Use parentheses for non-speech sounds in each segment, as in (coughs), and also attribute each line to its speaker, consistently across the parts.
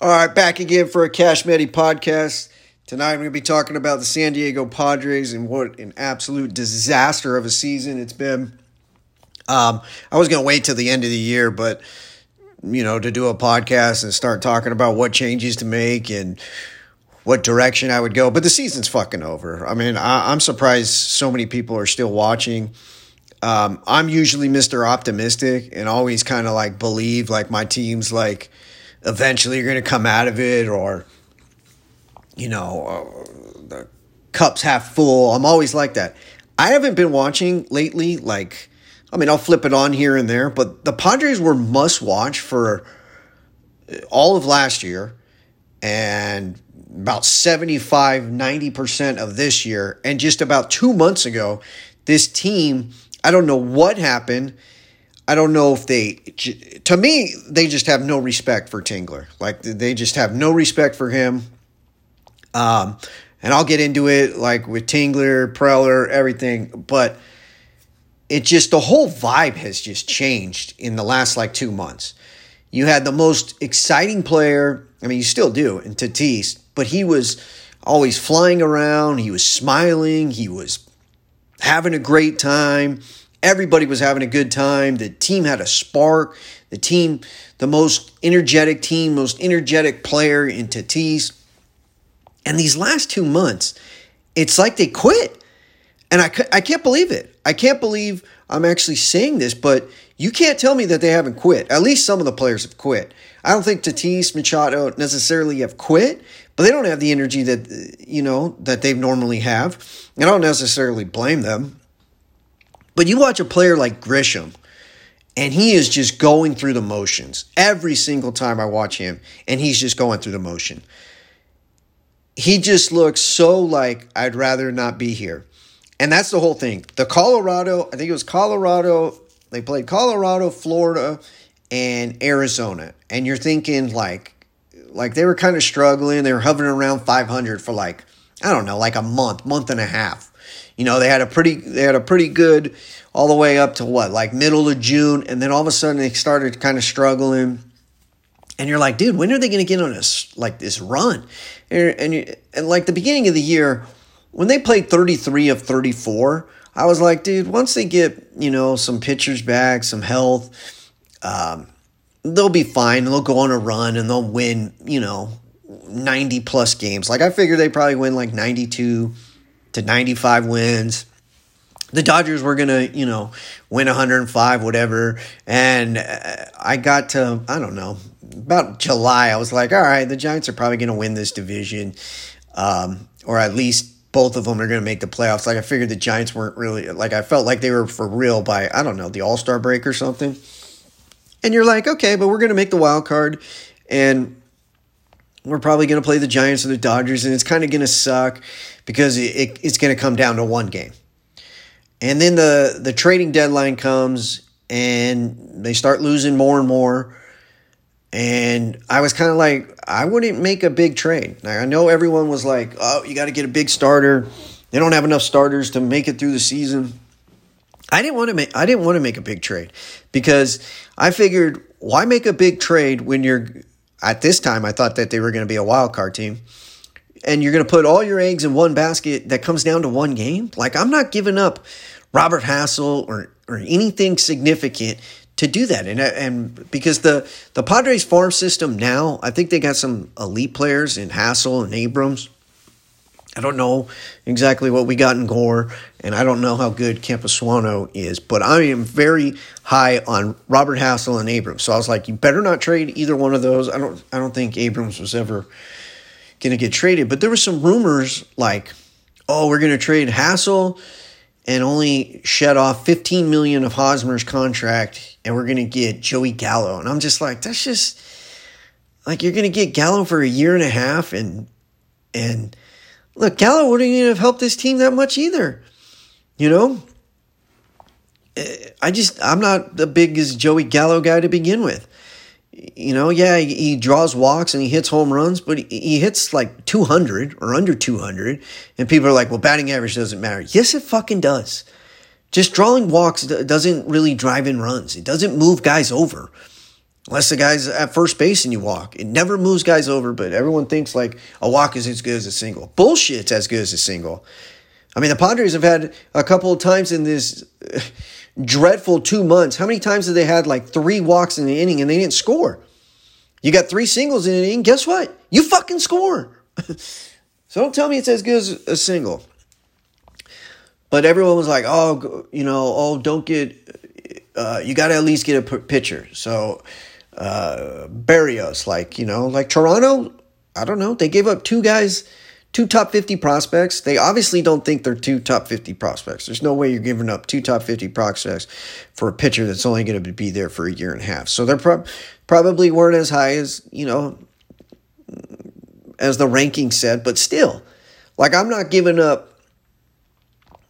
Speaker 1: All right, back again for a Cash Medi podcast. Tonight, I'm going to be talking about the San Diego Padres and what an absolute disaster of a season it's been. Um, I was going to wait till the end of the year, but you know, to do a podcast and start talking about what changes to make and what direction I would go. But the season's fucking over. I mean, I, am surprised so many people are still watching. Um, I'm usually Mr. Optimistic and always kind of like believe like my team's like eventually you're going to come out of it or you know uh, the cup's half full. I'm always like that. I haven't been watching lately like i mean i'll flip it on here and there but the padres were must watch for all of last year and about 75 90% of this year. And just about 2 months ago this team i don't know what happened I don't know if they, to me, they just have no respect for Tingler. Like they just have no respect for him. Um, and I'll get into it like with Tingler, Preller, everything. But it just, the whole vibe has just changed in the last like two months. You had the most exciting player, I mean, you still do, in Tatis, but he was always flying around. He was smiling. He was having a great time Everybody was having a good time. The team had a spark. The team, the most energetic team, most energetic player in Tatis. And these last two months, it's like they quit. And I, I can't believe it. I can't believe I'm actually saying this, but you can't tell me that they haven't quit. At least some of the players have quit. I don't think Tatis, Machado necessarily have quit, but they don't have the energy that you know that they normally have. And I don't necessarily blame them. But you watch a player like Grisham, and he is just going through the motions every single time I watch him, and he's just going through the motion. He just looks so like I'd rather not be here. And that's the whole thing. The Colorado, I think it was Colorado, they played Colorado, Florida, and Arizona. And you're thinking like like they were kind of struggling. They were hovering around 500 for like I don't know, like a month, month and a half. You know, they had a pretty they had a pretty good all the way up to what, like middle of June, and then all of a sudden they started kind of struggling. And you're like, dude, when are they going to get on this like this run? And and, you, and like the beginning of the year, when they played 33 of 34, I was like, dude, once they get you know some pitchers back, some health, um, they'll be fine. They'll go on a run and they'll win. You know, 90 plus games. Like I figure they probably win like 92 to 95 wins. The Dodgers were going to, you know, win 105, whatever. And uh, I got to, I don't know, about July, I was like, all right, the Giants are probably going to win this division. Um, or at least both of them are going to make the playoffs. Like I figured the Giants weren't really, like I felt like they were for real by, I don't know, the All Star break or something. And you're like, okay, but we're going to make the wild card. And we're probably going to play the Giants or the Dodgers, and it's kind of going to suck because it, it, it's going to come down to one game. And then the, the trading deadline comes, and they start losing more and more. And I was kind of like, I wouldn't make a big trade. Now, I know everyone was like, oh, you got to get a big starter. They don't have enough starters to make it through the season. I didn't want to make I didn't want to make a big trade because I figured why make a big trade when you're at this time, I thought that they were going to be a wild card team. And you're going to put all your eggs in one basket that comes down to one game. Like, I'm not giving up Robert Hassell or, or anything significant to do that. And, and because the, the Padres farm system now, I think they got some elite players in Hassell and Abrams. I don't know exactly what we got in Gore, and I don't know how good Campusano is, but I am very high on Robert Hassell and Abrams. So I was like, you better not trade either one of those. I don't I don't think Abrams was ever gonna get traded. But there were some rumors like, oh, we're gonna trade Hassell and only shed off 15 million of Hosmer's contract, and we're gonna get Joey Gallo. And I'm just like, that's just like you're gonna get Gallo for a year and a half and and Look, Gallo wouldn't even have helped this team that much either. You know? Eh, I just, I'm not the biggest Joey Gallo guy to begin with. You know, yeah, he, draws walks and he hits home runs, but he, hits like 200 or under 200. And people are like, well, batting average doesn't matter. Yes, it fucking does. Just drawing walks doesn't really drive in runs, it doesn't move guys over. Unless the guy's at first base and you walk. It never moves guys over, but everyone thinks like a walk is as good as a single. Bullshit's as good as a single. I mean, the Padres have had a couple of times in this dreadful two months. How many times have they had like three walks in the inning and they didn't score? You got three singles in an inning. Guess what? You fucking score. (laughs) so don't tell me it's as good as a single. But everyone was like, oh, you know, oh, don't get, uh, you got to at least get a pitcher. So uh, Berrios, like, you know, like Toronto, I don't know. They gave up two guys, two top 50 prospects. They obviously don't think they're two top 50 prospects. There's no way you're giving up two top 50 prospects for a pitcher that's only going to be there for a year and a half. So they're pro- probably weren't as high as, you know, as the ranking said, but still, like, I'm not giving up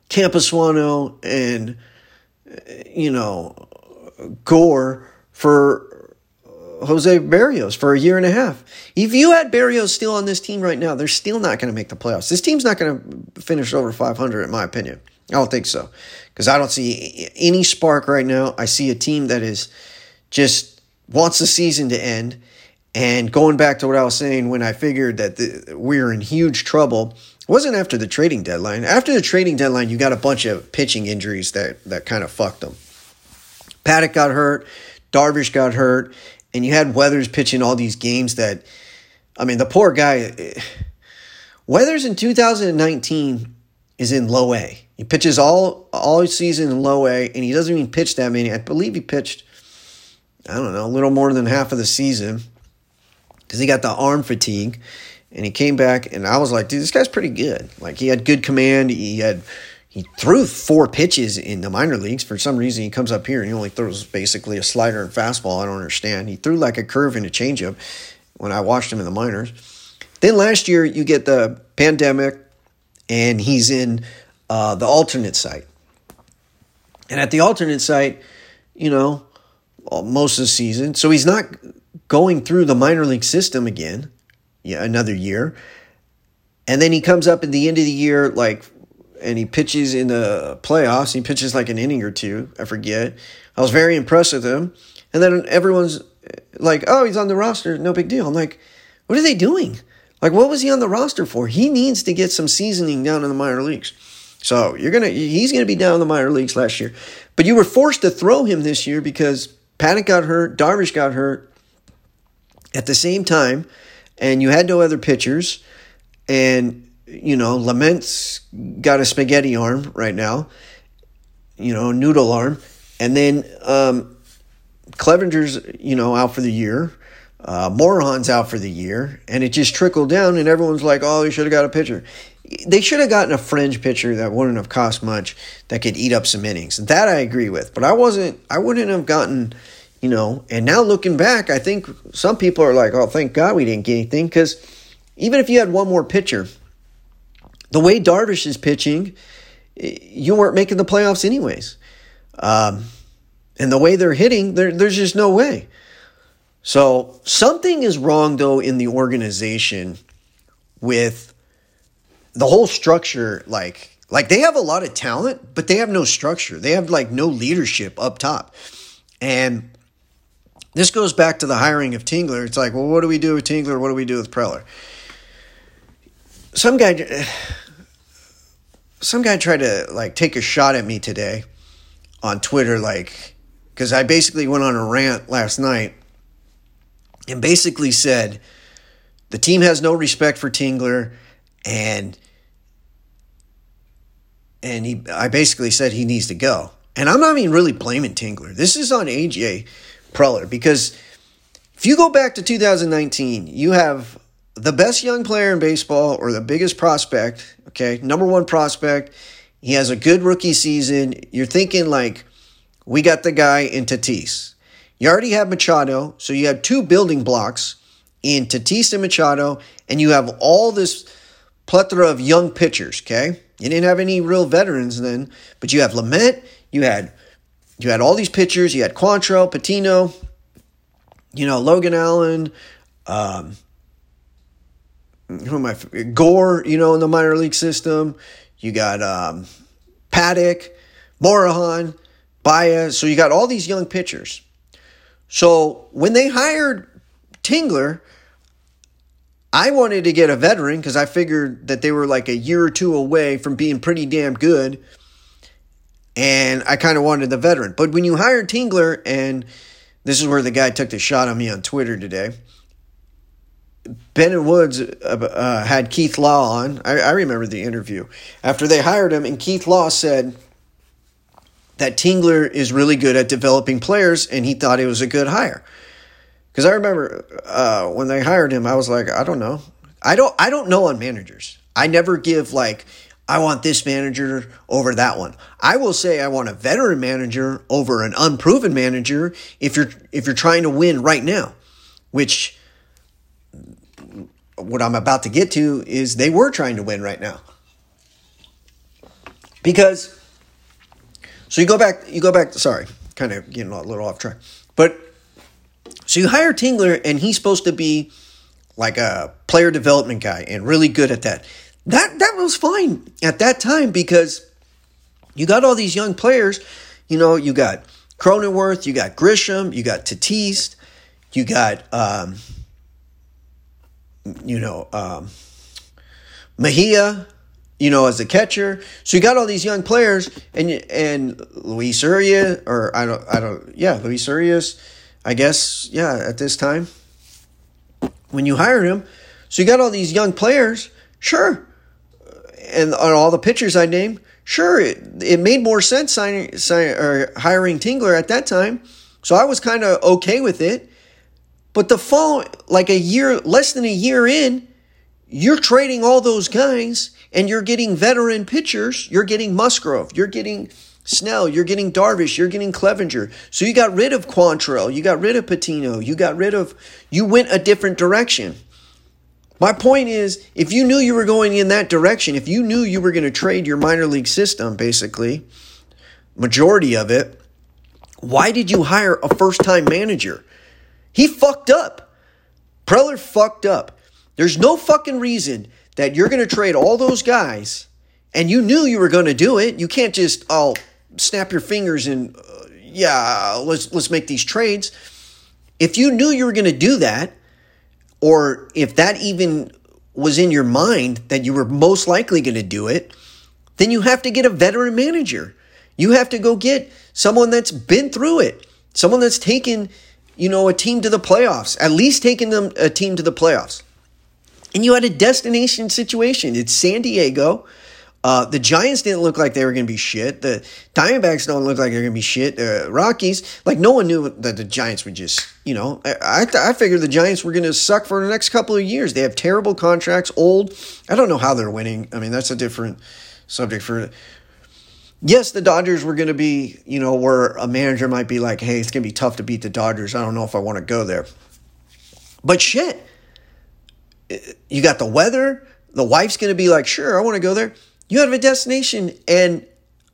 Speaker 1: Campusano and, you know, Gore for Jose Berrios for a year and a half. If you had Barrios still on this team right now, they're still not going to make the playoffs. This team's not going to finish over 500, in my opinion. I don't think so. Because I don't see any spark right now. I see a team that is just wants the season to end. And going back to what I was saying when I figured that the, we are in huge trouble wasn't after the trading deadline. After the trading deadline, you got a bunch of pitching injuries that, that kind of fucked them. Paddack got hurt, Darvish got hurt, and you had Weathers pitching all these games that, I mean, the poor guy. Eh, Weathers in 2019 is in low A. He pitches all all season in low A, and he doesn't even pitch that many. I believe he pitched, I don't know, a little more than half of the season because he got the arm fatigue and he came back and I was like, dude, this guy's pretty good. Like he had good command. He had he threw four pitches in the minor leagues. For some reason, he comes up here and he only throws basically a slider and fastball. I don't understand. He threw like a curve and a changeup when I watched him in the minors. Then last year, you get the pandemic, and he's in uh, the alternate site. And at the alternate site, you know, most of the season, so he's not going through the minor league system again yeah, another year. And then he comes up at the end of the year, like, and he pitches in the playoffs. He pitches like an inning or two. I forget. I was very impressed with him. And then everyone's like, oh, he's on the roster. No big deal. I'm like, what are they doing? Like, what was he on the roster for? He needs to get some seasoning down in the minor leagues. So you're gonna, he's gonna be down in the minor leagues last year. But you were forced to throw him this year because Paddack got hurt, Darvish got hurt. At the same time, and you had no other pitchers, and you know Lamet's got a spaghetti arm right now, you know noodle arm, and then um, Clevinger's you know out for the year. Uh, Morejon's out for the year, and it just trickled down, and everyone's like, "Oh, he should have got a pitcher." They should have gotten a fringe pitcher that wouldn't have cost much, that could eat up some innings. That I agree with, but I wasn't. I wouldn't have gotten you know, and now looking back, I think some people are like, oh, thank God we didn't get anything because even if you had one more pitcher, the way Darvish is pitching, you weren't making the playoffs anyways. Um, and the way they're hitting, there's just no way. So something is wrong, though, in the organization with the whole structure. Like, like they have a lot of talent, but they have no structure. They have like no leadership up top. And this goes back to the hiring of Tingler. It's like, well, what do we do with Tingler? What do we do with Preller? Some guy, some guy tried to like take a shot at me today on Twitter, like, because I basically went on a rant last night and basically said the team has no respect for Tingler and and he I basically said he needs to go. And I'm not even really blaming Tingler. This is on AJ Preller because if you go back to 2019, you have the best young player in baseball or the biggest prospect, okay, number one prospect. He has a good rookie season. You're thinking like, we got the guy in Tatis. You already have Machado, so you have two building blocks in Tatis and Machado, and you have all this plethora of young pitchers, okay? You didn't have any real veterans then, but you have Lamet, you had you had all these pitchers. You had Quantrill, Patino, you know, Logan Allen, um, who am I? Gore, you know, in the minor league system. You got um, Paddack, Morejon, Baez. So you got all these young pitchers. So when they hired Tingler, I wanted to get a veteran because I figured that they were like a year or two away from being pretty damn good. And I kind of wanted the veteran. But when you hire Tingler, and this is where the guy took the shot on me on Twitter today. Ben Woods uh, uh, had Keith Law on. I, I remember the interview. After they hired him, and Keith Law said that Tingler is really good at developing players, and he thought it was a good hire. Because I remember uh, when they hired him, I was like, I don't know. I don't. I don't know on managers. I never give like I want this manager over that one. I will say I want a veteran manager over an unproven manager if you're if you're trying to win right now, which what I'm about to get to is they were trying to win right now. Because so you go back you go back sorry, kind of getting a little off track. But so you hire Tingler and he's supposed to be like a player development guy and really good at that. That that was fine at that time because you got all these young players. You know, you got Cronenworth, you got Grisham, you got Tatis, you got um, you know, um, Mejia, you know, as a catcher. So you got all these young players, and and Luis Urias, or I don't, I don't, yeah, Luis Urias, I guess, yeah, at this time when you hired him. So you got all these young players, sure, and on all the pitchers I named, sure, it, it made more sense signing, signing or hiring Tingler at that time. So I was kind of okay with it. But the fall, like a year, less than a year in, you're trading all those guys and you're getting veteran pitchers. You're getting Musgrove. You're getting Snell. You're getting Darvish. You're getting Clevinger. So you got rid of Quantrill. You got rid of Patino. You got rid of, you went a different direction. My point is, if you knew you were going in that direction, if you knew you were going to trade your minor league system, basically, majority of it, why did you hire a first time manager? He fucked up. Preller fucked up. There's no fucking reason that you're going to trade all those guys and you knew you were going to do it. You can't just, oh, snap your fingers and, uh, yeah, let's, let's make these trades. If you knew you were going to do that, or if that even was in your mind that you were most likely going to do it, then you have to get a veteran manager. You have to go get someone that's been through it, someone that's taken you know, a team to the playoffs, at least taking them a team to the playoffs. And you had a destination situation. It's San Diego. Uh, the Giants didn't look like they were going to be shit. The Diamondbacks don't look like they're going to be shit. Uh, Rockies, like no one knew that the Giants would just, you know, I, I, I figured the Giants were going to suck for the next couple of years. They have terrible contracts, old. I don't know how they're winning. I mean, that's a different subject for yes, the Dodgers were going to be, you know, where a manager might be like, hey, it's going to be tough to beat the Dodgers. I don't know if I want to go there. But shit, eh, you got the weather. The wife's going to be like, sure, I want to go there. You have a destination. And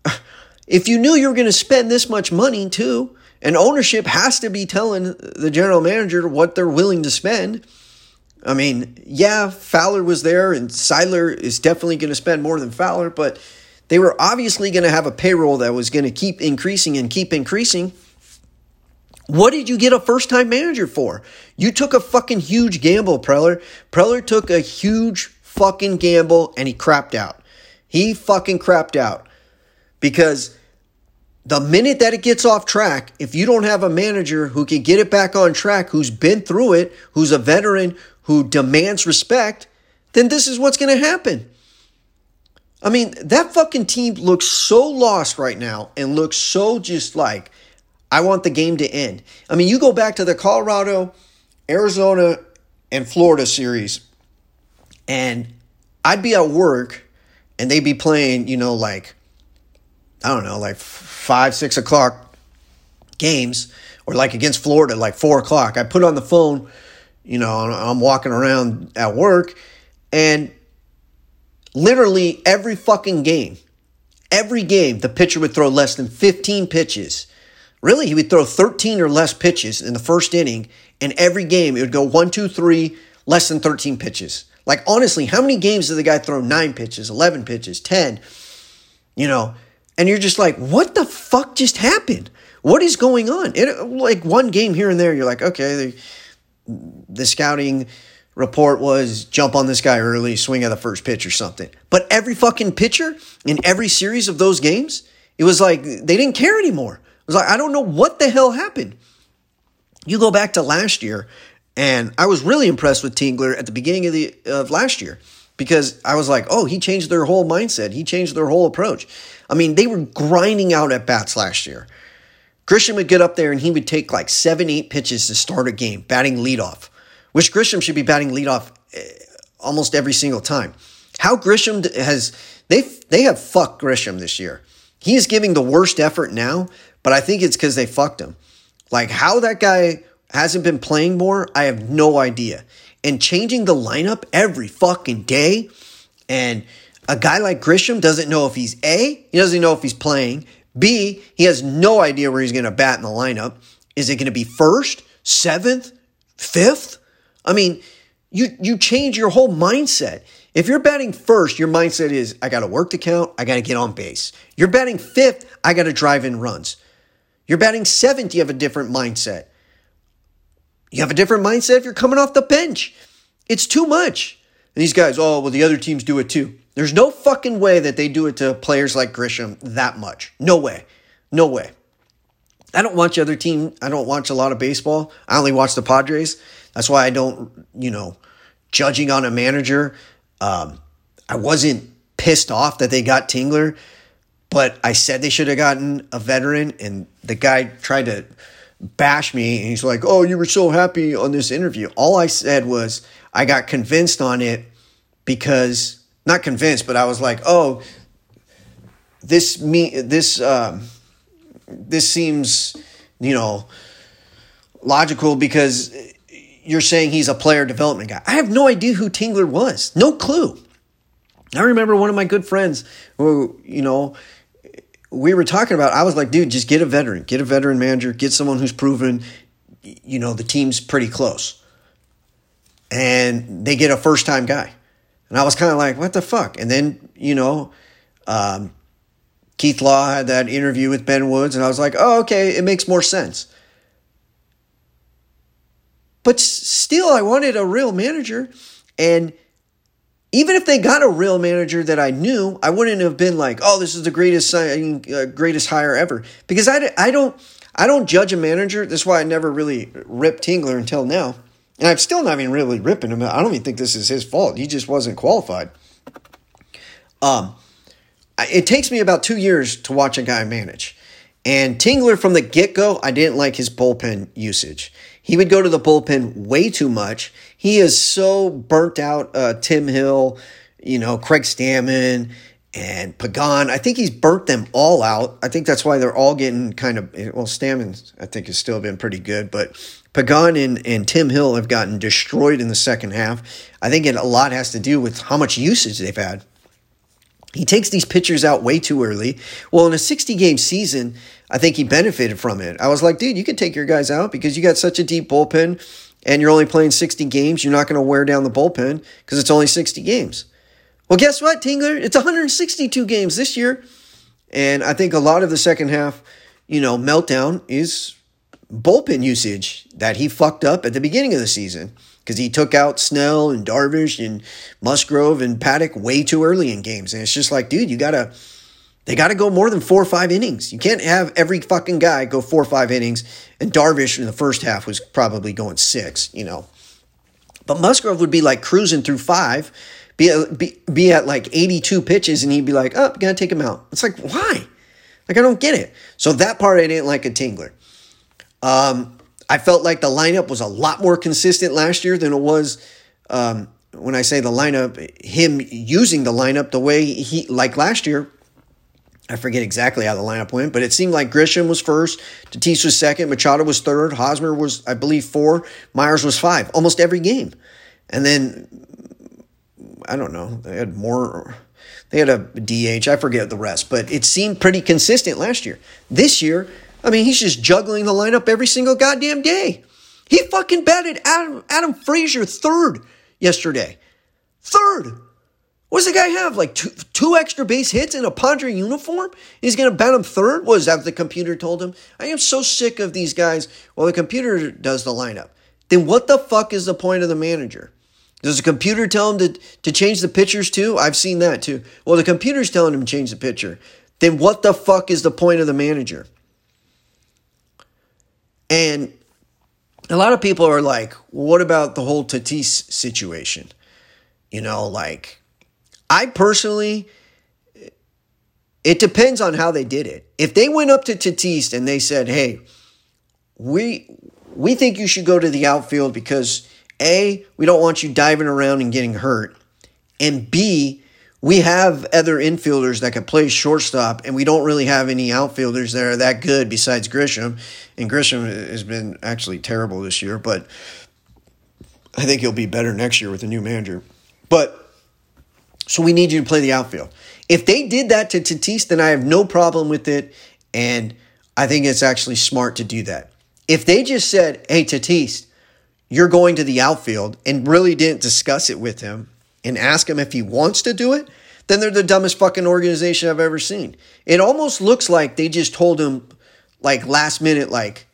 Speaker 1: (sighs) if you knew you were going to spend this much money too, and ownership has to be telling the general manager what they're willing to spend. I mean, yeah, Fowler was there, and Seidler is definitely going to spend more than Fowler, but they were obviously going to have a payroll that was going to keep increasing and keep increasing. What did you get a first time manager for? You took a fucking huge gamble, Preller. Preller took a huge fucking gamble and he crapped out. He fucking crapped out. Because the minute that it gets off track, if you don't have a manager who can get it back on track, who's been through it, who's a veteran, who demands respect, then this is what's going to happen. I mean, that fucking team looks so lost right now and looks so just like, I want the game to end. I mean, you go back to the Colorado, Arizona, and Florida series, and I'd be at work and they'd be playing, you know, like, I don't know, like five, six o'clock games, or like against Florida, like four o'clock. I put on the phone, you know, I'm walking around at work, and literally every fucking game, every game, the pitcher would throw less than 15 pitches. Really, he would throw 13 or less pitches in the first inning, and every game it would go one, two, three, less than 13 pitches. Like, honestly, how many games did the guy throw nine pitches, 11 pitches, 10? You know, and you're just like, what the fuck just happened? What is going on? It, like one game here and there, you're like, okay, the, the scouting report was jump on this guy early, swing at the first pitch or something. But every fucking pitcher in every series of those games, it was like they didn't care anymore. It was like, I don't know what the hell happened. You go back to last year, and I was really impressed with Tingler at the beginning of the of last year because I was like, oh, he changed their whole mindset. He changed their whole approach. I mean, they were grinding out at bats last year. Grisham would get up there and he would take like seven, eight pitches to start a game, batting leadoff, which Grisham should be batting leadoff eh, almost every single time. How Grisham has they they have fucked Grisham this year. He is giving the worst effort now, but I think it's because they fucked him. Like how that guy hasn't been playing more, I have no idea. And changing the lineup every fucking day, and a guy like Grisham doesn't know if he's A, he doesn't know if he's playing. B, he has no idea where he's going to bat in the lineup. Is it going to be first, seventh, fifth? I mean, you you change your whole mindset. If you're batting first, your mindset is I got to work the count, I got to get on base. You're batting fifth, I got to drive in runs. You're batting seventh, you have a different mindset. You have a different mindset if you're coming off the bench. It's too much. And these guys, oh, well, the other teams do it too. There's no fucking way that they do it to players like Grisham that much. No way. No way. I don't watch other team. I don't watch a lot of baseball. I only watch the Padres. That's why I don't, you know, judging on a manager. Um, I wasn't pissed off that they got Tingler, but I said they should have gotten a veteran, and the guy tried to bash me, and he's like, "Oh, you were so happy on this interview." All I said was I got convinced on it because not convinced, but I was like, oh, this me this um, this seems you know logical because you're saying he's a player development guy. I have no idea who Tingler was. No clue. I remember one of my good friends who, you know, we were talking about, I was like, dude, just get a veteran, get a veteran manager, get someone who's proven, you know, the team's pretty close. And they get a first time guy. And I was kind of like, what the fuck? And then, you know, um, Keith Law had that interview with Ben Woods, and I was like, oh, okay, it makes more sense. But still, I wanted a real manager. And even if they got a real manager that I knew, I wouldn't have been like, oh, this is the greatest, uh, greatest hire ever. Because I, I, don't, I don't judge a manager. That's why I never really ripped Tingler until now. And I'm still not even really ripping him. I don't even think this is his fault. He just wasn't qualified. Um, it takes me about two years to watch a guy manage. And Tingler, from the get go, I didn't like his bullpen usage. He would go to the bullpen way too much. He is so burnt out. Uh, Tim Hill, you know, Craig Stammen, and Pagan. I think he's burnt them all out. I think that's why they're all getting kind of well. Stammen, I think, has still been pretty good, but Pagan and, and Tim Hill have gotten destroyed in the second half. I think it a lot has to do with how much usage they've had. He takes these pitchers out way too early. Well, in a 60 game season, I think he benefited from it. I was like, dude, you can take your guys out because you got such a deep bullpen and you're only playing 60 games. You're not going to wear down the bullpen because it's only 60 games. Well, guess what, Tingler? It's 162 games this year. And I think a lot of the second half, you know, meltdown is bullpen usage that he fucked up at the beginning of the season because he took out Snell and Darvish and Musgrove and Paddack way too early in games. And it's just like, dude, you gotta they gotta go more than four or five innings. You can't have every fucking guy go four or five innings. And Darvish in the first half was probably going six, you know. But Musgrove would be like cruising through five, be, be, be at like 82 pitches, and he'd be like, oh, gotta take him out. It's like, why? Like, I don't get it. So that part I didn't like a Tingler. Um, I felt like the lineup was a lot more consistent last year than it was. Um, when I say the lineup, him using the lineup the way he like last year. I forget exactly how the lineup went, but it seemed like Grisham was first, Tatis was second, Machado was third, Hosmer was, I believe, four, Myers was five, almost every game. And then I don't know, they had more they had a DH, I forget the rest, but it seemed pretty consistent last year. This year, I mean, he's just juggling the lineup every single goddamn day. He fucking batted Adam, Adam Frazier third yesterday. Third. What does the guy have? Like two, two extra base hits in a Padre uniform? He's going to bat him third? Was that what the computer told him? I am so sick of these guys. Well, the computer does the lineup. Then what the fuck is the point of the manager? Does the computer tell him to, to change the pitchers too? I've seen that too. Well, the computer's telling him to change the pitcher. Then what the fuck is the point of the manager? And a lot of people are like, well, what about the whole Tatis situation? You know, like, I personally, it depends on how they did it. If they went up to Tatis and they said, hey, we we think you should go to the outfield because A, we don't want you diving around and getting hurt. And B, we have other infielders that can play shortstop, and we don't really have any outfielders that are that good besides Grisham. And Grisham has been actually terrible this year, but I think he'll be better next year with a new manager. But so we need you to play the outfield. If they did that to Tatis, then I have no problem with it, and I think it's actually smart to do that. If they just said, "Hey Tatis, you're going to the outfield," and really didn't discuss it with him and ask him if he wants to do it, then they're the dumbest fucking organization I've ever seen. It almost looks like they just told him, like last minute, like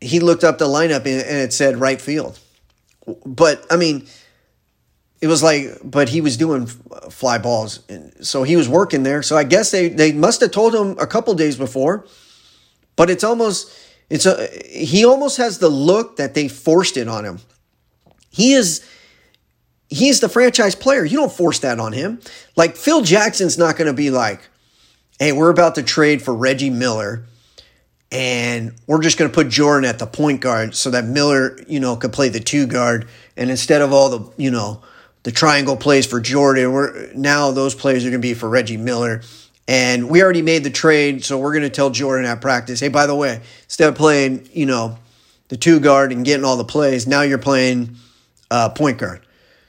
Speaker 1: he looked up the lineup and it said right field. But I mean, it was like, but he was doing fly balls, and so he was working there. So I guess they they must have told him a couple days before. But it's almost it's a he almost has the look that they forced it on him. He is he's the franchise player. You don't force that on him. Like Phil Jackson's not going to be like, "Hey, we're about to trade for Reggie Miller." And we're just going to put Jordan at the point guard so that Miller, you know, could play the two guard. And instead of all the, you know, the triangle plays for Jordan, we're now those plays are going to be for Reggie Miller. And we already made the trade, so we're going to tell Jordan at practice, hey, by the way, instead of playing, you know, the two guard and getting all the plays, now you're playing uh, point guard.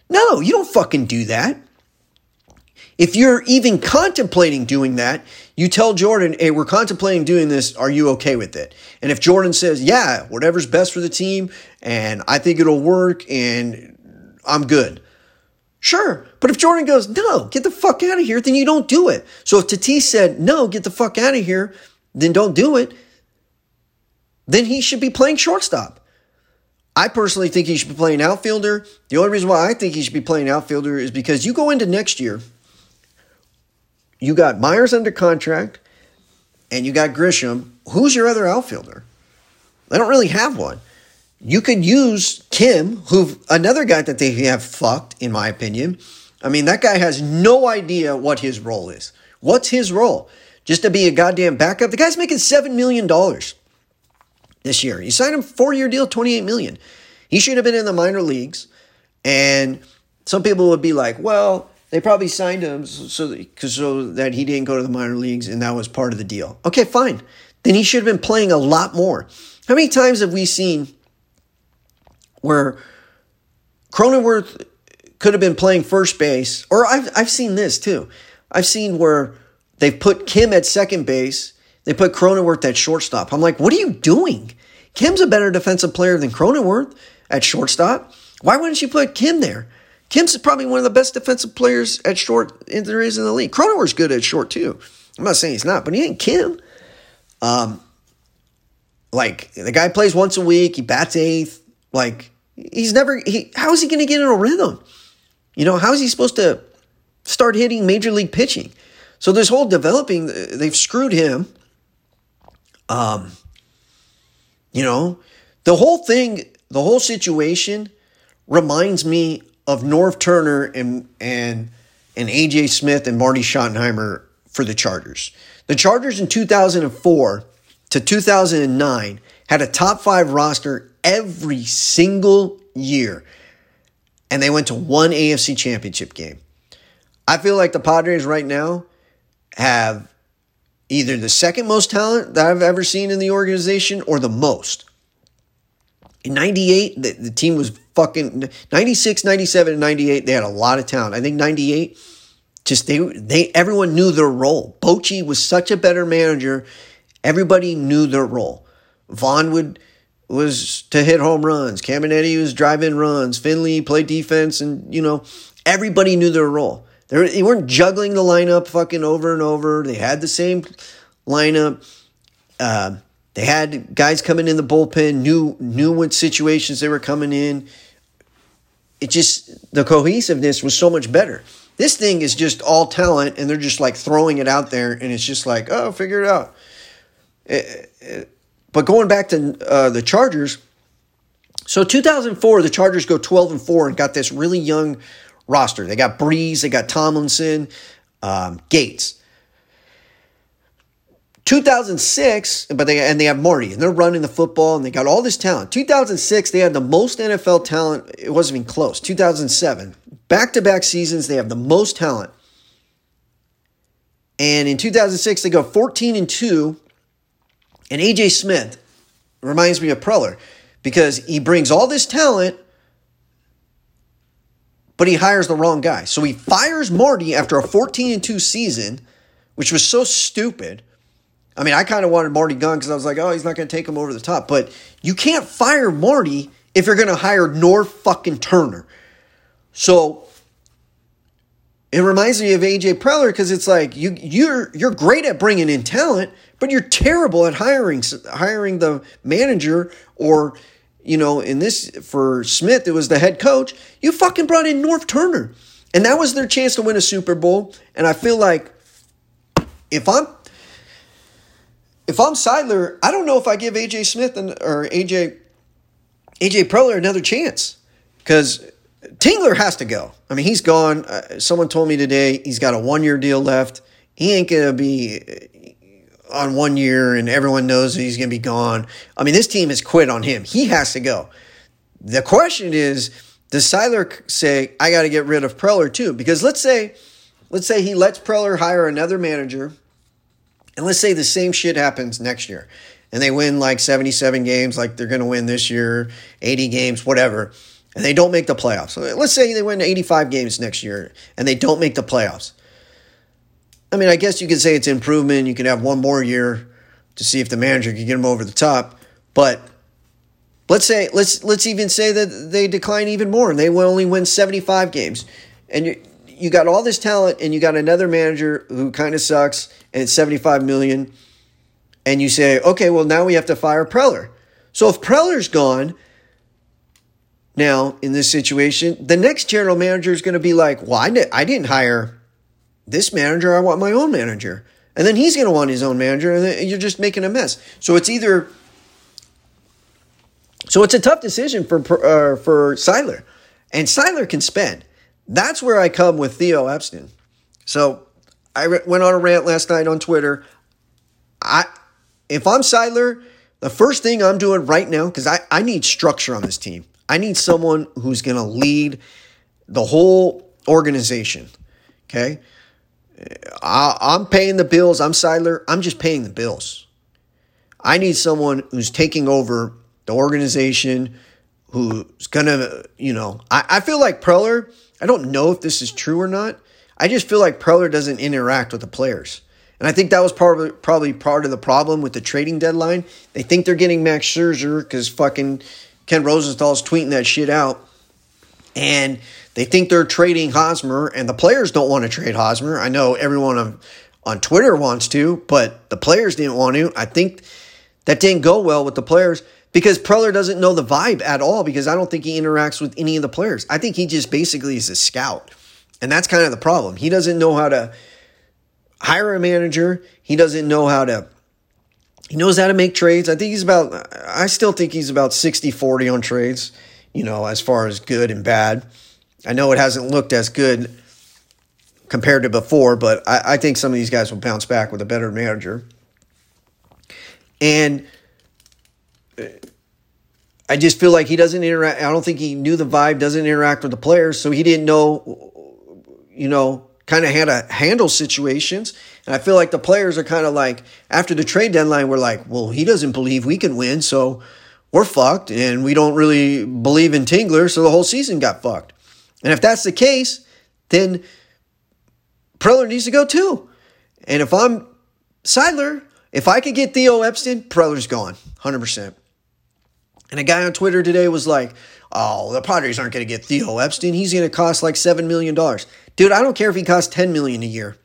Speaker 1: No, you don't fucking do that. If you're even contemplating doing that, you tell Jordan, hey, we're contemplating doing this. Are you okay with it? And if Jordan says, yeah, whatever's best for the team, and I think it'll work, and I'm good. Sure. But if Jordan goes, no, get the fuck out of here, then you don't do it. So if Tatis said, no, get the fuck out of here, then don't do it, then he should be playing shortstop. I personally think he should be playing outfielder. The only reason why I think he should be playing outfielder is because you go into next year, you got Myers under contract, and you got Grisham. Who's your other outfielder? They don't really have one. You could use Kim, who another guy that they have fucked, in my opinion. I mean, that guy has no idea what his role is. What's his role? Just to be a goddamn backup? The guy's making seven million dollars this year. You signed him four-year deal, twenty-eight million. He should have been in the minor leagues. And some people would be like, well, they probably signed him so that, so that he didn't go to the minor leagues and that was part of the deal. Okay, fine. Then he should have been playing a lot more. How many times have we seen where Cronenworth could have been playing first base, or I've, I've seen this too. I've seen where they've put Kim at second base, they put Cronenworth at shortstop. I'm like, what are you doing? Kim's a better defensive player than Cronenworth at shortstop. Why wouldn't you put Kim there? Kim's probably one of the best defensive players at short there is in the league. Cronenworth's good at short too. I'm not saying he's not, but he ain't Kim. Um, like the guy plays once a week. He bats eighth. Like he's never. He how is he going to get in a rhythm? You know how is he supposed to start hitting major league pitching? So this whole developing, they've screwed him. Um, you know, the whole thing, the whole situation reminds me of Norv Turner and and and AJ Smith and Marty Schottenheimer for the Chargers. The Chargers in 2004 to 2009 had a top 5 roster every single year. And they went to one AFC championship game. I feel like the Padres right now have either the second most talent that I've ever seen in the organization or the most. In 98, the, the team was fucking 96, 97, and 98. They had a lot of talent. I think 98, just they, they, everyone knew their role. Bochy was such a better manager. Everybody knew their role. Vaughn would, was to hit home runs. Caminiti was driving runs. Finley played defense, and you know Everybody knew their role. They, they weren't juggling the lineup fucking over and over. They had the same lineup. Uh, they had guys coming in the bullpen, knew knew what situations they were coming in. It just the cohesiveness was so much better. This thing is just all talent, and they're just like throwing it out there, and it's just like, oh, figure it out. It, eh, it, eh, but going back to uh, the Chargers, so 2004, the Chargers go 12 and four and got this really young roster. They got Brees, they got Tomlinson, um, Gates. 2006, but they and they have Marty and they're running the football and they got all this talent. 2006, they had the most NFL talent. It wasn't even close. 2007, back to back seasons, they have the most talent. And in 2006, they go 14 and 2. And AJ Smith reminds me of Preller because he brings all this talent, but he hires the wrong guy. So he fires Marty after a 14 and 2 season, which was so stupid I mean, I kind of wanted Marty gone because I was like, oh, he's not going to take him over the top. But you can't fire Marty if you're going to hire Norv fucking Turner. So it reminds me of AJ Preller because it's like you you're you're great at bringing in talent, but you're terrible at hiring hiring the manager or you know in this for Smith it was the head coach. You fucking brought in Norv Turner, and that was their chance to win a Super Bowl. And I feel like if I'm if I'm Seidler, I don't know if I give AJ Smith and, or AJ AJ Preller another chance because Tingler has to go. I mean, he's gone. Uh, someone told me today he's got a one year deal left. He ain't gonna be on one year, and everyone knows he's gonna be gone. I mean, this team has quit on him. He has to go. The question is, does Seidler say I got to get rid of Preller too? Because let's say, let's say he lets Preller hire another manager and let's say the same shit happens next year and they win like 77 games, like they're going to win this year, 80 games, whatever, and they don't make the playoffs. So let's say they win 85 games next year and they don't make the playoffs. I mean, I guess you could say it's improvement. You can have one more year to see if the manager can get them over the top. But let's say let's let's even say that they decline even more and they will only win 75 games. And you you got all this talent and you got another manager who kind of sucks and it's 75 million and you say, "Okay, well now we have to fire Preller." So if Preller's gone, now in this situation, the next general manager is going to be like, "Well, I didn't hire this manager. I want my own manager." And then he's going to want his own manager and you're just making a mess. So it's either so it's a tough decision for uh, for Seidler. And Seidler can spend. That's where I come with Theo Epstein. So I re- went on a rant last night on Twitter. I, if I'm Seidler, the first thing I'm doing right now, because I, I need structure on this team. I need someone who's going to lead the whole organization. Okay. I, I'm paying the bills. I'm Seidler. I'm just paying the bills. I need someone who's taking over the organization, who's to, you know, I, I feel like Preller I don't know if this is true or not. I just feel like Preller doesn't interact with the players. And I think that was probably probably part of the problem with the trading deadline. They think they're getting Max Scherzer because fucking Ken Rosenthal's tweeting that shit out. And they think they're trading Hosmer, and the players don't want to trade Hosmer. I know everyone on, on Twitter wants to, but the players didn't want to. I think that didn't go well with the players because Preller doesn't know the vibe at all because I don't think he interacts with any of the players. I think he just basically is a scout. And that's kind of the problem. He doesn't know how to hire a manager. He doesn't know how to he knows how to make trades. I think he's about I still think he's about 60-40 on trades, you know, as far as good and bad. I know it hasn't looked as good compared to before, but I, I think some of these guys will bounce back with a better manager. And uh, I just feel like he doesn't interact. I don't think he knew the vibe, doesn't interact with the players, so he didn't know, you know, kind of how to handle situations. And I feel like the players are kind of like, after the trade deadline, we're like, well, he doesn't believe we can win, so we're fucked. And we don't really believe in Tingler, so the whole season got fucked. And if that's the case, then Preller needs to go too. And if I'm Seidler, if I could get Theo Epstein, Preller's gone, 100%. And a guy on Twitter today was like, oh, the Padres aren't going to get Theo Epstein. He's going to cost like $7 million. Dude, I don't care if he costs 10 million a year.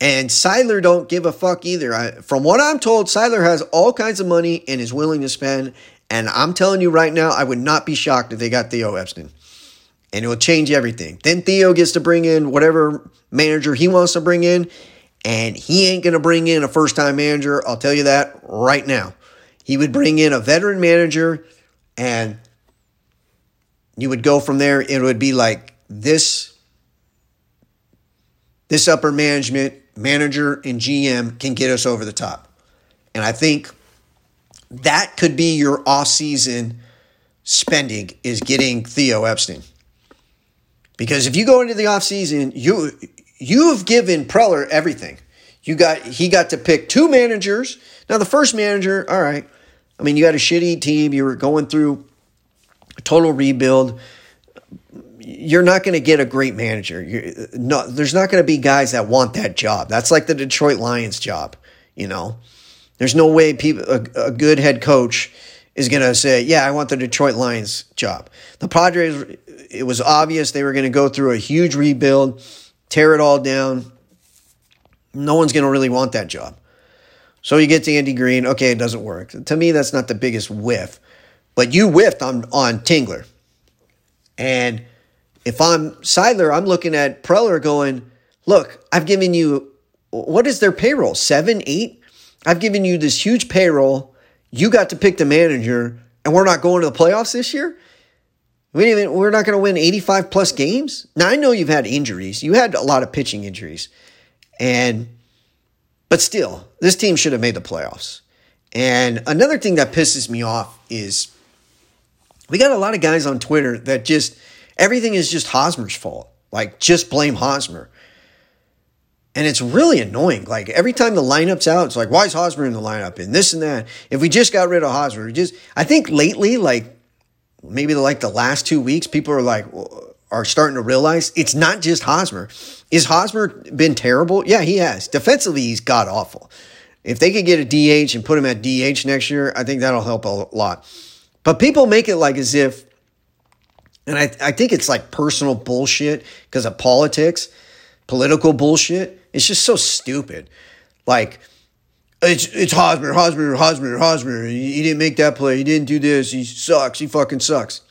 Speaker 1: And Seidler don't give a fuck either. I, from what I'm told, Seidler has all kinds of money and is willing to spend. And I'm telling you right now, I would not be shocked if they got Theo Epstein. And it will change everything. Then Theo gets to bring in whatever manager he wants to bring in. And he ain't going to bring in a first time manager. I'll tell you that right now. He would bring in a veteran manager and you would go from there. It would be like this this upper management, manager, and GM can get us over the top. And I think that could be your off-season spending is getting Theo Epstein. Because if you go into the offseason, you you have given Preller everything. You got he got to pick two managers. Now the first manager, all right. I mean, you had a shitty team. You were going through a total rebuild you're not going to get a great manager. You're, no, there's not going to be guys that want that job. That's like the Detroit Lions job. You know, there's no way people a, a good head coach is going to say, "Yeah, I want the Detroit Lions job." The Padres, it was obvious they were going to go through a huge rebuild, tear it all down. No one's going to really want that job. So you get to Andy Green. Okay, it doesn't work. To me, that's not the biggest whiff, but you whiffed on on Tingler, and if I'm Seidler, I'm looking at Preller going, look, I've given you, what is their payroll? Seven, eight? I've given you this huge payroll. You got to pick the manager, and we're not going to the playoffs this year? We even, we're not going to win 85 plus games? Now, I know you've had injuries. You had a lot of pitching injuries. And, but still, this team should have made the playoffs. And another thing that pisses me off is we got a lot of guys on Twitter that just, everything is just Hosmer's fault. Like, just blame Hosmer. And it's really annoying. Like every time the lineup's out, it's like, why is Hosmer in the lineup? And this and that. If we just got rid of Hosmer, just I think lately, like maybe like the last two weeks, people are like are starting to realize it's not just Hosmer. Is Hosmer been terrible? Yeah, he has. Defensively, he's god awful. If they could get a DH and put him at DH next year, I think that'll help a lot. But people make it like as if and I, I think it's like personal bullshit because of politics, political bullshit. It's just so stupid. Like, it's it's Hosmer, Hosmer, Hosmer, Hosmer. He, he didn't make that play. He didn't do this. He sucks. He fucking sucks.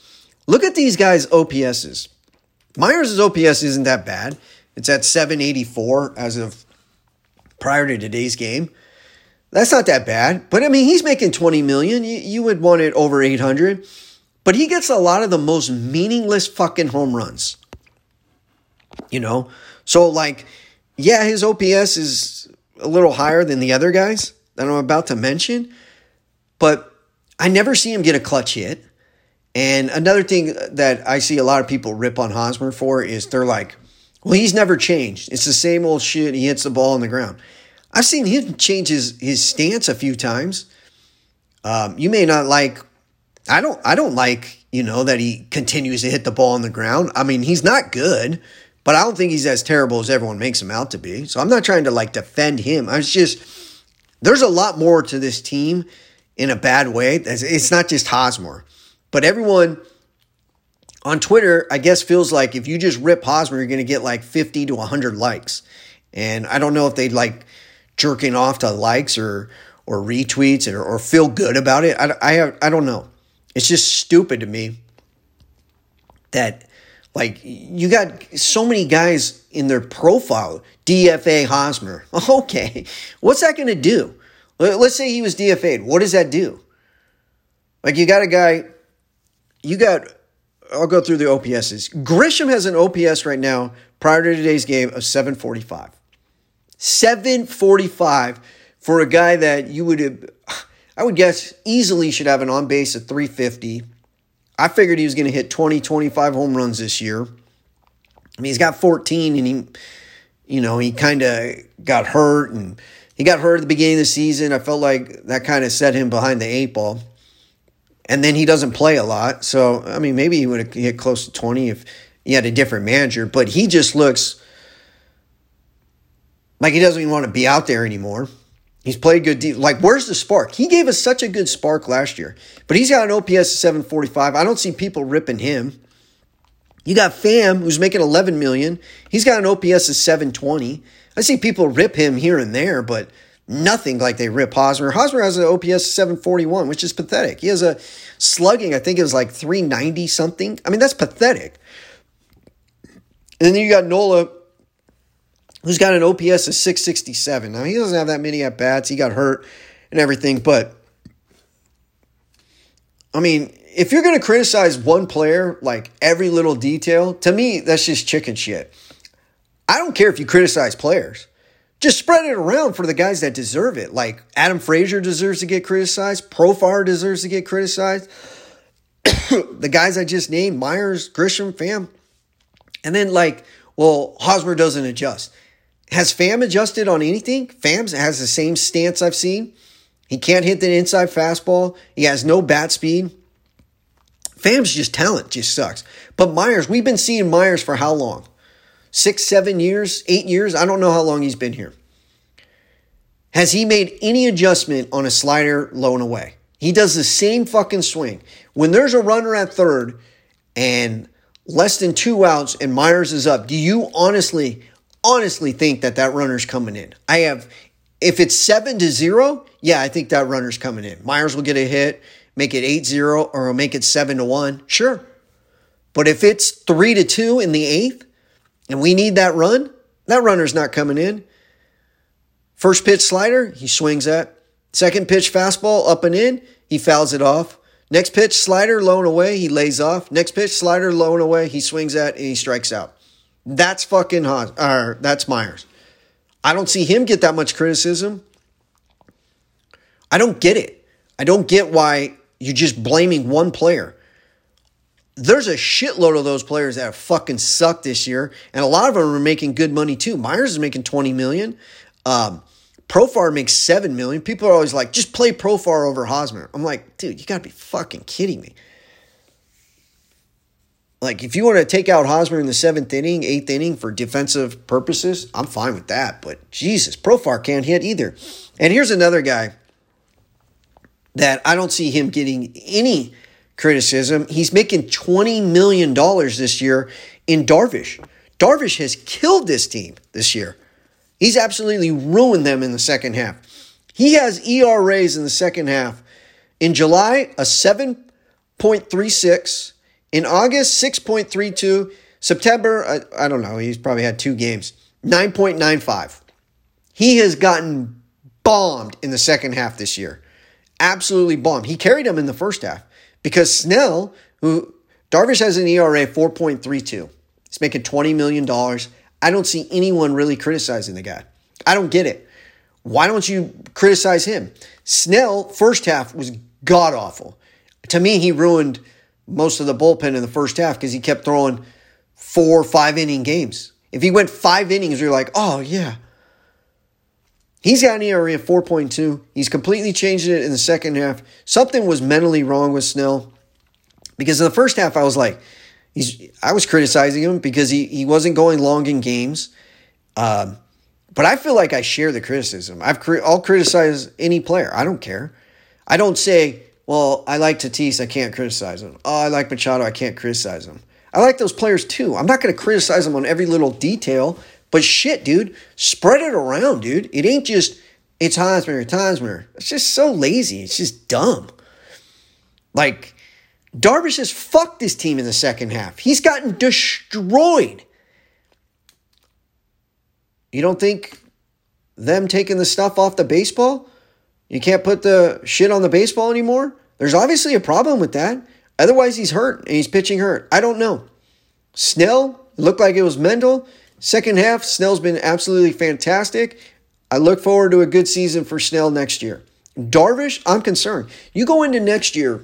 Speaker 1: Look at these guys' OPSs. Myers' OPS isn't that bad. It's at 784 as of prior to today's game. That's not that bad. But I mean, he's making 20 million. You, you would want it over 800 but he gets a lot of the most meaningless fucking home runs. You know? So, like, yeah, his OPS is a little higher than the other guys that I'm about to mention, but I never see him get a clutch hit. And another thing that I see a lot of people rip on Hosmer for is they're like, well, he's never changed. It's the same old shit. He hits the ball on the ground. I've seen him change his, his stance a few times. Um, you may not like I don't I don't like, you know, that he continues to hit the ball on the ground. I mean, he's not good, but I don't think he's as terrible as everyone makes him out to be. So I'm not trying to like defend him. I was just there's a lot more to this team in a bad way. It's not just Hosmer. But everyone on Twitter, I guess, feels like if you just rip Hosmer, you're going to get like 50 to 100 likes. And I don't know if they'd like jerking off to likes or or retweets or, or feel good about it. I, I, I don't know. It's just stupid to me that like you got so many guys in their profile DFA Hosmer. (laughs) Okay, what's that going to do? Let's say he was DFA'd. What does that do? Like you got a guy, you got. I'll go through the OPSs. Grisham has an OPS right now prior to today's game of 745. 745 for a guy that you would I would guess easily should have an on base of 350. I figured he was going to hit 20, 25 home runs this year. I mean, he's got 14 and he, you know, he kind of got hurt and he got hurt at the beginning of the season. I felt like that kind of set him behind the eight ball. And then he doesn't play a lot. So, I mean, maybe he would have hit close to 20 if he had a different manager, but he just looks like he doesn't even want to be out there anymore. He's played good. De- like, where's the spark? He gave us such a good spark last year, but he's got an OPS of 745. I don't see people ripping him. You got Pham, who's making 11 million. He's got an OPS of 720. I see people rip him here and there, but nothing like they rip Hosmer. Hosmer has an OPS 741, which is pathetic. He has a slugging, I think it was like 390 something. I mean, that's pathetic. And then you got Nola, who's got an OPS of 667. Now, he doesn't have that many at bats. He got hurt and everything, but I mean, if you're going to criticize one player, like every little detail, to me, that's just chicken shit. I don't care if you criticize players. Just spread it around for the guys that deserve it. Like Adam Frazier deserves to get criticized. Profar deserves to get criticized. (coughs) the guys I just named, Myers, Grisham, Pham. And then like, well, Hosmer doesn't adjust. Has Pham adjusted on anything? Pham has the same stance I've seen. He can't hit the inside fastball. He has no bat speed. Pham's just talent just sucks. But Myers, we've been seeing Myers for how long? Six, seven years, eight years? I don't know how long he's been here. Has he made any adjustment on a slider low and away? He does the same fucking swing. When there's a runner at third and less than two outs and Myers is up, do you honestly, honestly think that that runner's coming in? I have, if it's seven to zero, yeah, I think that runner's coming in. Myers will get a hit, make it eight zero, or make it 7 to 1. Sure. But if it's 3 to 2 in the eighth and we need that run, that runner's not coming in. First pitch slider, he swings at. Second pitch fastball up and in, he fouls it off. Next pitch slider low and away, he lays off. Next pitch slider low and away, he swings at and he strikes out. That's fucking hot. Or that's Myers. I don't see him get that much criticism. I don't get it. I don't get why you're just blaming one player. There's a shitload of those players that have fucking sucked this year, and a lot of them are making good money too. Myers is making 20 million. Um, Profar makes 7 million. People are always like, just play Profar over Hosmer. I'm like, dude, you gotta be fucking kidding me. Like, if you want to take out Hosmer in the seventh inning, eighth inning for defensive purposes, I'm fine with that. But Jesus, Profar can't hit either. And here's another guy that I don't see him getting any criticism. He's making $20 million this year in Darvish. Darvish has killed this team this year. He's absolutely ruined them in the second half. He has ERAs in the second half. In July, a 7.36. In August, 6.32. September, I, I don't know, he's probably had two games. 9.95. He has gotten bombed in the second half this year absolutely bombed. He carried him in the first half because Snell, who Darvish has an ERA 4.32, he's making $20 million. I don't see anyone really criticizing the guy. I don't get it. Why don't you criticize him? Snell, first half was god awful. To me, he ruined most of the bullpen in the first half because he kept throwing four, five inning games. If he went five innings, you're like, oh, yeah, He's got an ERA of 4.2. He's completely changed it in the second half. Something was mentally wrong with Snell because in the first half, I was like, he's. I was criticizing him because he, he wasn't going long in games. Um, but I feel like I share the criticism. I've I'll criticize any player. I don't care. I don't say, well, I like Tatis, I can't criticize him. Oh, I like Machado, I can't criticize him. I like those players too. I'm not going to criticize them on every little detail but shit, dude, spread it around, dude. It ain't just it's Hosmer, it's Hosmer. It's just so lazy. It's just dumb. Like, Darvish has fucked this team in the second half. He's gotten destroyed. You don't think them taking the stuff off the baseball? You can't put the shit on the baseball anymore? There's obviously a problem with that. Otherwise, he's hurt and he's pitching hurt. I don't know. Snell, looked like it was Mendel. Second half, Snell's been absolutely fantastic. I look forward to a good season for Snell next year. Darvish, I'm concerned. You go into next year,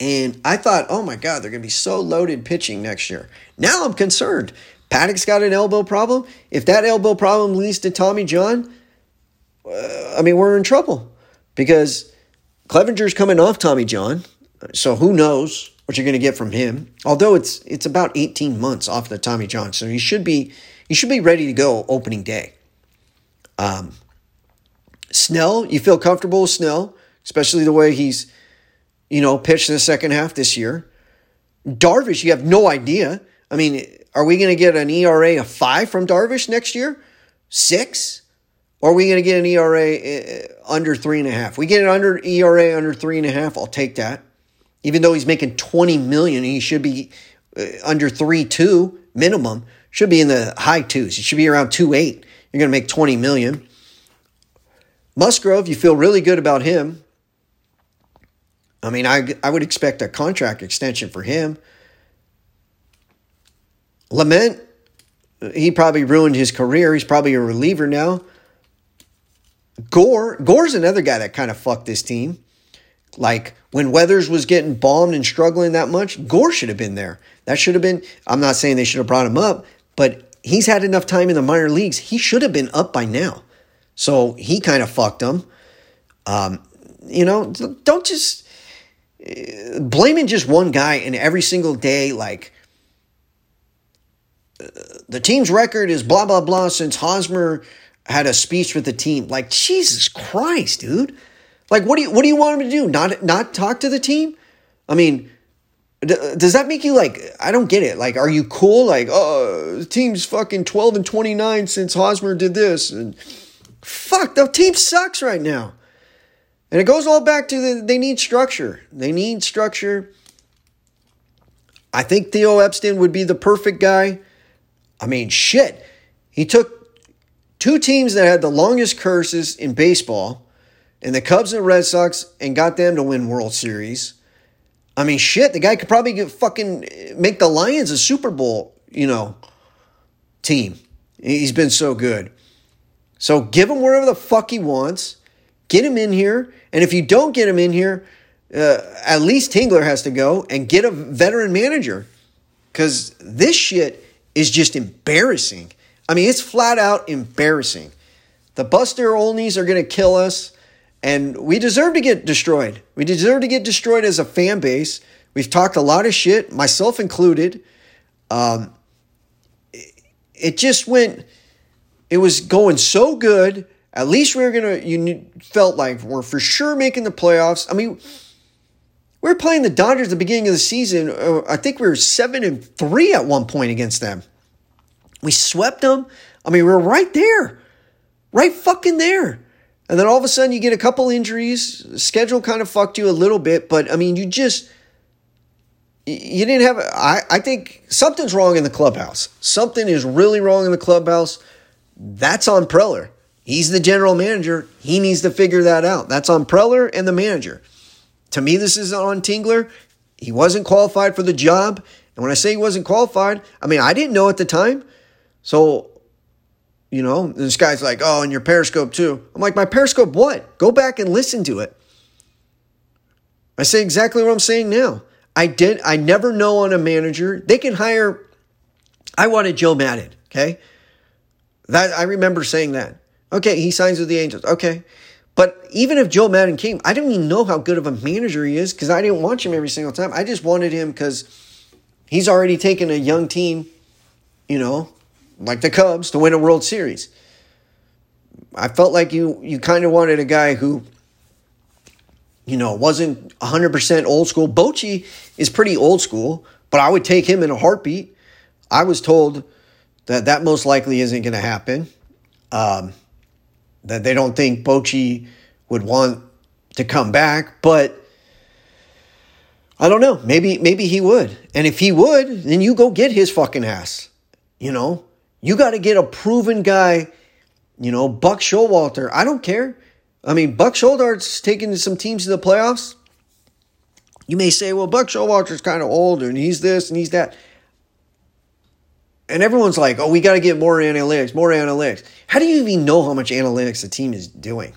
Speaker 1: and I thought, oh my God, they're going to be so loaded pitching next year. Now I'm concerned. Paddack's got an elbow problem. If that elbow problem leads to Tommy John, uh, I mean, we're in trouble because Clevinger's coming off Tommy John. So who knows? what you're going to get from him. Although it's it's about 18 months off the Tommy John, so he should be he should be ready to go opening day. Um, Snell, you feel comfortable with Snell, especially the way he's, you know, pitched in the second half this year. Darvish, you have no idea. I mean, are we going to get an ERA of five from Darvish next year? Six? Are we going to get an ERA uh, under three and a half? We get an under ERA under three and a half. I'll take that. Even though he's making twenty million, he should be uh, under three two minimum. Should be in the high twos. It should be around two eight. You're going to make twenty million. Musgrove, you feel really good about him. I mean, I I would expect a contract extension for him. Lamet, he probably ruined his career. He's probably a reliever now. Gore, Gore's another guy that kind of fucked this team. Like when Weathers was getting bombed and struggling that much, Gore should have been there. That should have been, I'm not saying they should have brought him up, but he's had enough time in the minor leagues. He should have been up by now. So he kind of fucked them. Um, you know, don't just uh, blaming just one guy and every single day, like, the team's record is blah, blah, blah since Hosmer had a speech with the team. Like, Jesus Christ, dude. Like, what do you what do you want him to do? Not not talk to the team? I mean, does that make you like? I don't get it. Like, are you cool? Like, oh, the team's fucking twelve and twenty nine since Hosmer did this, and fuck, the team sucks right now. And it goes all back to the, they need structure. They need structure. I think Theo Epstein would be the perfect guy. I mean, shit. He took two teams that had the longest curses in baseball, and the Cubs and Red Sox, and got them to win World Series. I mean, shit. The guy could probably get fucking make the Lions a Super Bowl, you know, team. He's been so good. So give him wherever the fuck he wants. Get him in here. And if you don't get him in here, uh, at least Tingler has to go and get a veteran manager. Because this shit is just embarrassing. I mean, it's flat out embarrassing. The Buster Olneys are going to kill us, and we deserve to get destroyed. We deserve to get destroyed as a fan base. We've talked a lot of shit, myself included. Um, it just went, it was going so good. At least we were to, you felt like we're for sure making the playoffs. I mean, we were playing the Dodgers at the beginning of the season. Uh, I think we were seven and three at one point against them. We swept them. I mean, we were right there, right fucking there. And then all of a sudden, you get a couple injuries. Schedule kind of fucked you a little bit, but I mean, you just you didn't have. I I think something's wrong in the clubhouse. Something is really wrong in the clubhouse. That's on Preller. He's the general manager. He needs to figure that out. That's on Preller and the manager. To me, this is on Tingler. He wasn't qualified for the job. And when I say he wasn't qualified, I mean, I didn't know at the time. So, you know, this guy's like, oh, and your Periscope too. I'm like, my Periscope what? Go back and listen to it. I say exactly what I'm saying now. I did, I never know on a manager. They can hire, I wanted Joe Maddon, okay? That I remember saying that. Okay, he signs with the Angels. Okay. But even if Joe Maddon came, I don't even know how good of a manager he is because I didn't watch him every single time. I just wanted him because he's already taken a young team, you know, like the Cubs, to win a World Series. I felt like you you kind of wanted a guy who, you know, wasn't 100% old school. Bochy is pretty old school, but I would take him in a heartbeat. I was told that that most likely isn't going to happen. Um, that they don't think Bochy would want to come back, but I don't know. Maybe maybe he would. And if he would, then you go get his fucking ass. You know, you got to get a proven guy. You know, Buck Showalter. I don't care. I mean, Buck Showalter's taking some teams to the playoffs. You may say, well, Buck Showalter's kind of older and he's this and he's that and everyone's like, oh, we got to get more analytics, more analytics. How do you even know how much analytics the team is doing?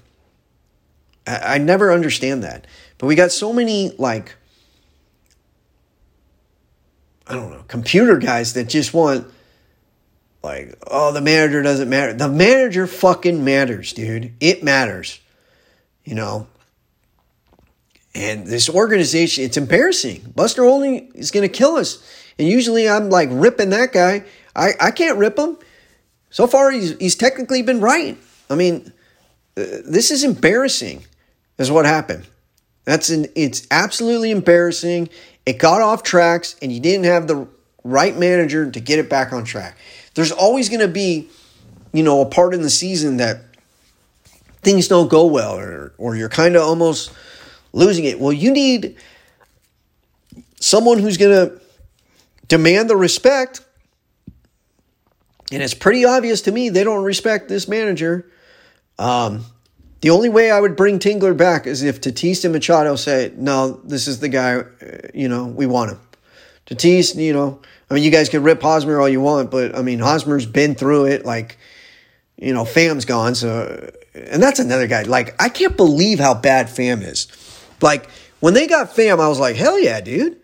Speaker 1: I, I never understand that. But we got so many, like, I don't know, computer guys that just want, like, oh, the manager doesn't matter. The manager fucking matters, dude. It matters. You know? And this organization, it's embarrassing. Buster Olney is going to kill us. And usually I'm like ripping that guy. I, I can't rip him. So far, he's, he's technically been right. I mean, uh, this is embarrassing, is what happened. That's an, it's absolutely embarrassing. It got off tracks, and you didn't have the right manager to get it back on track. There's always going to be, you know, a part in the season that things don't go well, or or you're kind of almost losing it. Well, you need someone who's going to demand the respect. And it's pretty obvious to me they don't respect this manager. Um, the only way I would bring Tingler back is if Tatis and Machado say, no, this is the guy, uh, you know, we want him. Tatis, you know, I mean, you guys can rip Hosmer all you want, but I mean, Hosmer's been through it. Like, you know, Pham's gone. So, and that's another guy. Like, I can't believe how bad Pham is. Like, when they got Pham, I was like, hell yeah, dude.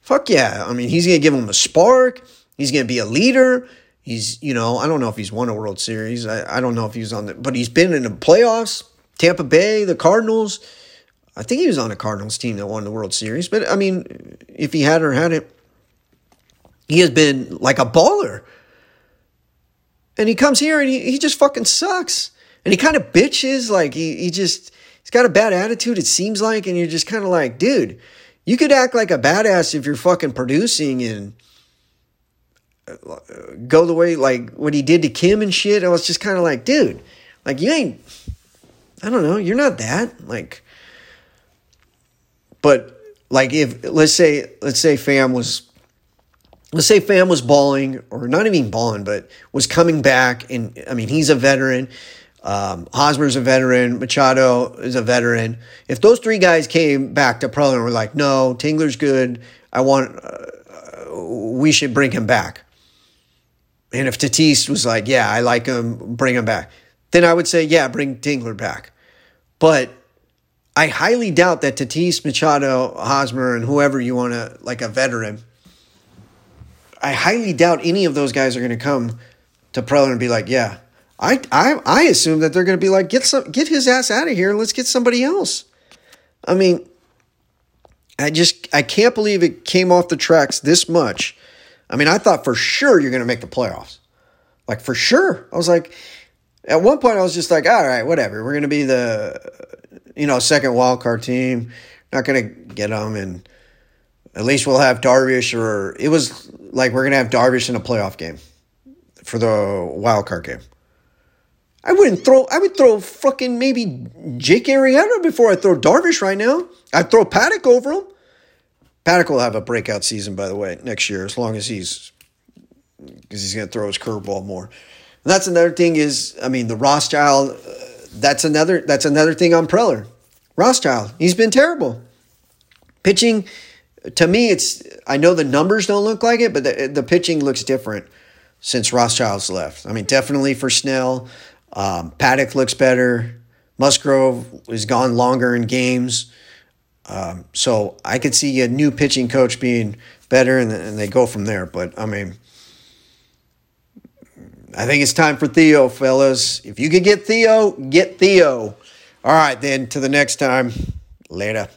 Speaker 1: Fuck yeah. I mean, he's going to give them a spark. He's going to be a leader. He's, you know, I don't know if he's won a World Series. I, I don't know if he's on the, but he's been in the playoffs. Tampa Bay, the Cardinals. I think he was on a Cardinals team that won the World Series. But I mean, if he had or had it, he has been like a baller. And he comes here and he, he just fucking sucks. And he kind of bitches. Like he, he just, he's got a bad attitude, it seems like. And you're just kind of like, dude, you could act like a badass if you're fucking producing and uh, go the way like what he did to Kim and shit. I was just kind of like, dude, like you ain't. I don't know. You're not that like. But like if let's say let's say Pham was. Let's say Pham was balling, or not even balling, but was coming back. And I mean, he's a veteran. Um, Hosmer's a veteran. Machado is a veteran. If those three guys came back to Pro and were like, no, Tingler's good. I want, uh, we should bring him back. And if Tatis was like, yeah, I like him, bring him back, then I would say, yeah, bring Tingler back. But I highly doubt that Tatis, Machado, Hosmer, and whoever you want to, like a veteran, I highly doubt any of those guys are going to come to Preller and be like, yeah, I, I, I assume that they're going to be like, get some, get his ass out of here and let's get somebody else. I mean, I just, I can't believe it came off the tracks this much I mean, I thought for sure you're going to make the playoffs. Like for sure. I was like, at one point I was just like, all right, whatever. We're going to be the, you know, second wild card team. Not going to get them, and at least we'll have Darvish. Or it was like we're to have Darvish in a playoff game for the wild card game. I wouldn't throw. I would throw fucking maybe Jake Arrieta before I throw Darvish right now. I'd throw Paddack over him. Paddack will have a breakout season, by the way, next year, as long as he's because he's going to throw his curveball more. And that's another thing. Is I mean the Rothschild. Uh, that's another. That's another thing on Preller. Rothschild. He's been terrible. Pitching, to me, it's. I know the numbers don't look like it, but the, the pitching looks different since Rothschild's left. I mean, definitely for Snell. Um, Paddack looks better. Musgrove has gone longer in games. Um, so I could see a new pitching coach being better, and, and they go from there. But I mean, I think it's time for Theo, fellas. If you can get Theo, get Theo. All right, then, to the next time. Later.